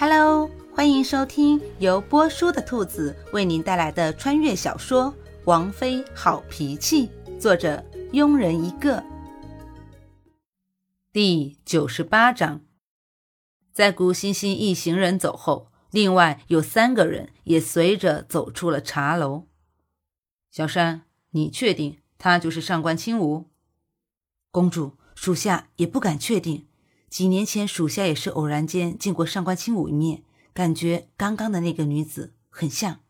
Hello，欢迎收听由波叔的兔子为您带来的穿越小说《王妃好脾气》，作者庸人一个。第九十八章，在古欣欣一行人走后，另外有三个人也随着走出了茶楼。小山，你确定他就是上官清武？公主，属下也不敢确定。几年前，属下也是偶然间见过上官清武一面，感觉刚刚的那个女子很像。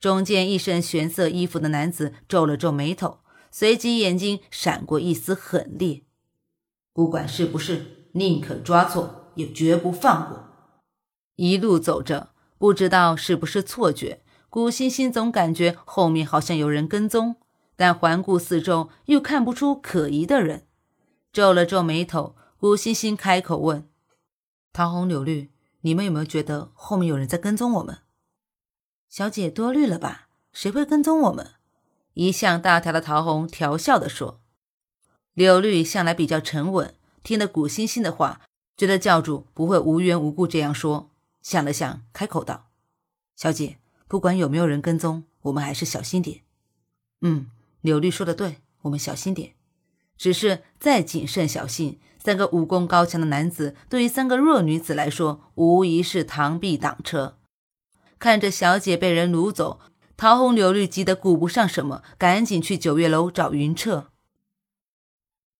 中间一身玄色衣服的男子皱了皱眉头，随即眼睛闪过一丝狠厉：“不管是不是，宁可抓错，也绝不放过。”一路走着，不知道是不是错觉，古欣欣总感觉后面好像有人跟踪，但环顾四周又看不出可疑的人，皱了皱眉头。古欣欣开口问：“桃红、柳绿，你们有没有觉得后面有人在跟踪我们？”小姐多虑了吧？谁会跟踪我们？一向大条的桃红调笑地说。柳绿向来比较沉稳，听了古欣欣的话，觉得教主不会无缘无故这样说，想了想，开口道：“小姐，不管有没有人跟踪，我们还是小心点。”嗯，柳绿说的对，我们小心点。只是再谨慎小心。三个武功高强的男子，对于三个弱女子来说，无疑是螳臂挡车。看着小姐被人掳走，桃红柳绿急得顾不上什么，赶紧去九月楼找云彻。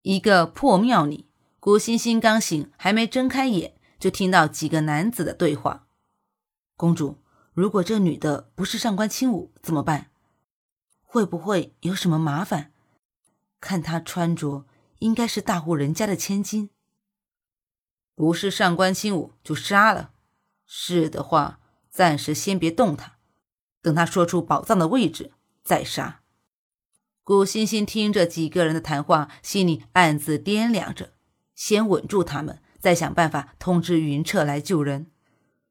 一个破庙里，古欣欣刚醒，还没睁开眼，就听到几个男子的对话：“公主，如果这女的不是上官清武，怎么办？会不会有什么麻烦？看她穿着……”应该是大户人家的千金，不是上官清武就杀了。是的话，暂时先别动他，等他说出宝藏的位置再杀。古欣欣听着几个人的谈话，心里暗自掂量着：先稳住他们，再想办法通知云彻来救人。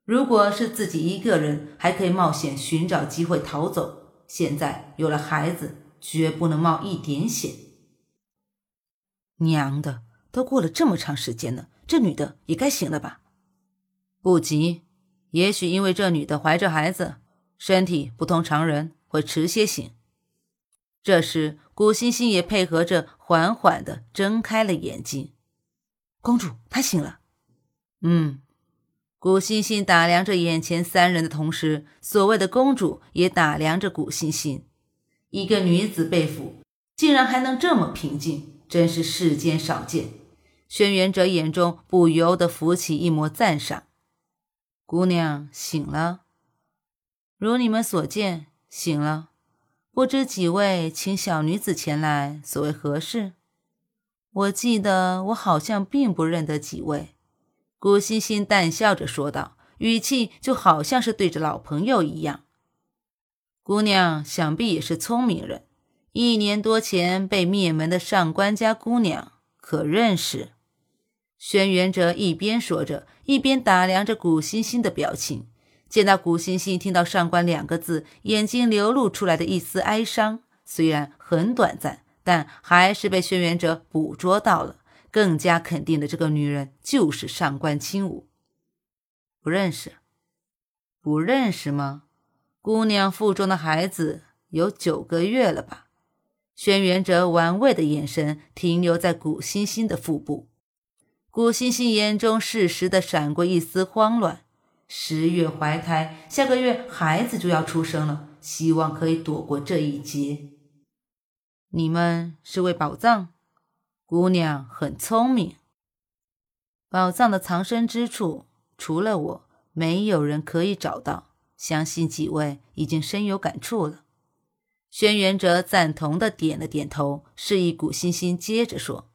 如果是自己一个人，还可以冒险寻找机会逃走。现在有了孩子，绝不能冒一点险。娘的，都过了这么长时间了，这女的也该醒了吧？不急，也许因为这女的怀着孩子，身体不同常人，会迟些醒。这时，古欣欣也配合着，缓缓的睁开了眼睛。公主，她醒了。嗯，古欣欣打量着眼前三人的同时，所谓的公主也打量着古欣欣。一个女子被俘，竟然还能这么平静。真是世间少见。轩辕哲眼中不由得浮起一抹赞赏。姑娘醒了，如你们所见，醒了。不知几位请小女子前来，所为何事？我记得我好像并不认得几位。古欣欣淡笑着说道，语气就好像是对着老朋友一样。姑娘想必也是聪明人。一年多前被灭门的上官家姑娘，可认识？轩辕哲一边说着，一边打量着古欣欣的表情。见到古欣欣听到“上官”两个字，眼睛流露出来的一丝哀伤，虽然很短暂，但还是被轩辕哲捕捉到了，更加肯定的这个女人就是上官清舞。不认识？不认识吗？姑娘腹中的孩子有九个月了吧？轩辕哲玩味的眼神停留在古欣欣的腹部，古欣欣眼中适时的闪过一丝慌乱。十月怀胎，下个月孩子就要出生了，希望可以躲过这一劫。你们是为宝藏？姑娘很聪明。宝藏的藏身之处，除了我，没有人可以找到。相信几位已经深有感触了。轩辕哲赞同的点了点头，示意古欣欣接着说：“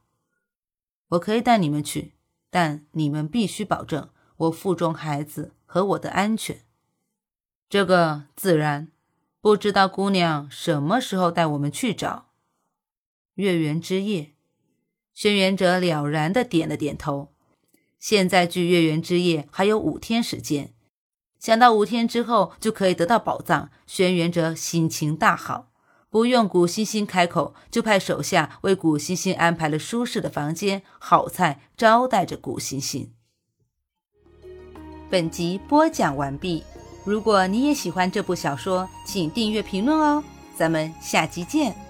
我可以带你们去，但你们必须保证我腹中孩子和我的安全。这个自然，不知道姑娘什么时候带我们去找月圆之夜。”轩辕哲了然的点了点头。现在距月圆之夜还有五天时间。想到五天之后就可以得到宝藏，轩辕哲心情大好，不用古欣欣开口，就派手下为古欣欣安排了舒适的房间、好菜招待着古欣欣。本集播讲完毕。如果你也喜欢这部小说，请订阅、评论哦。咱们下集见。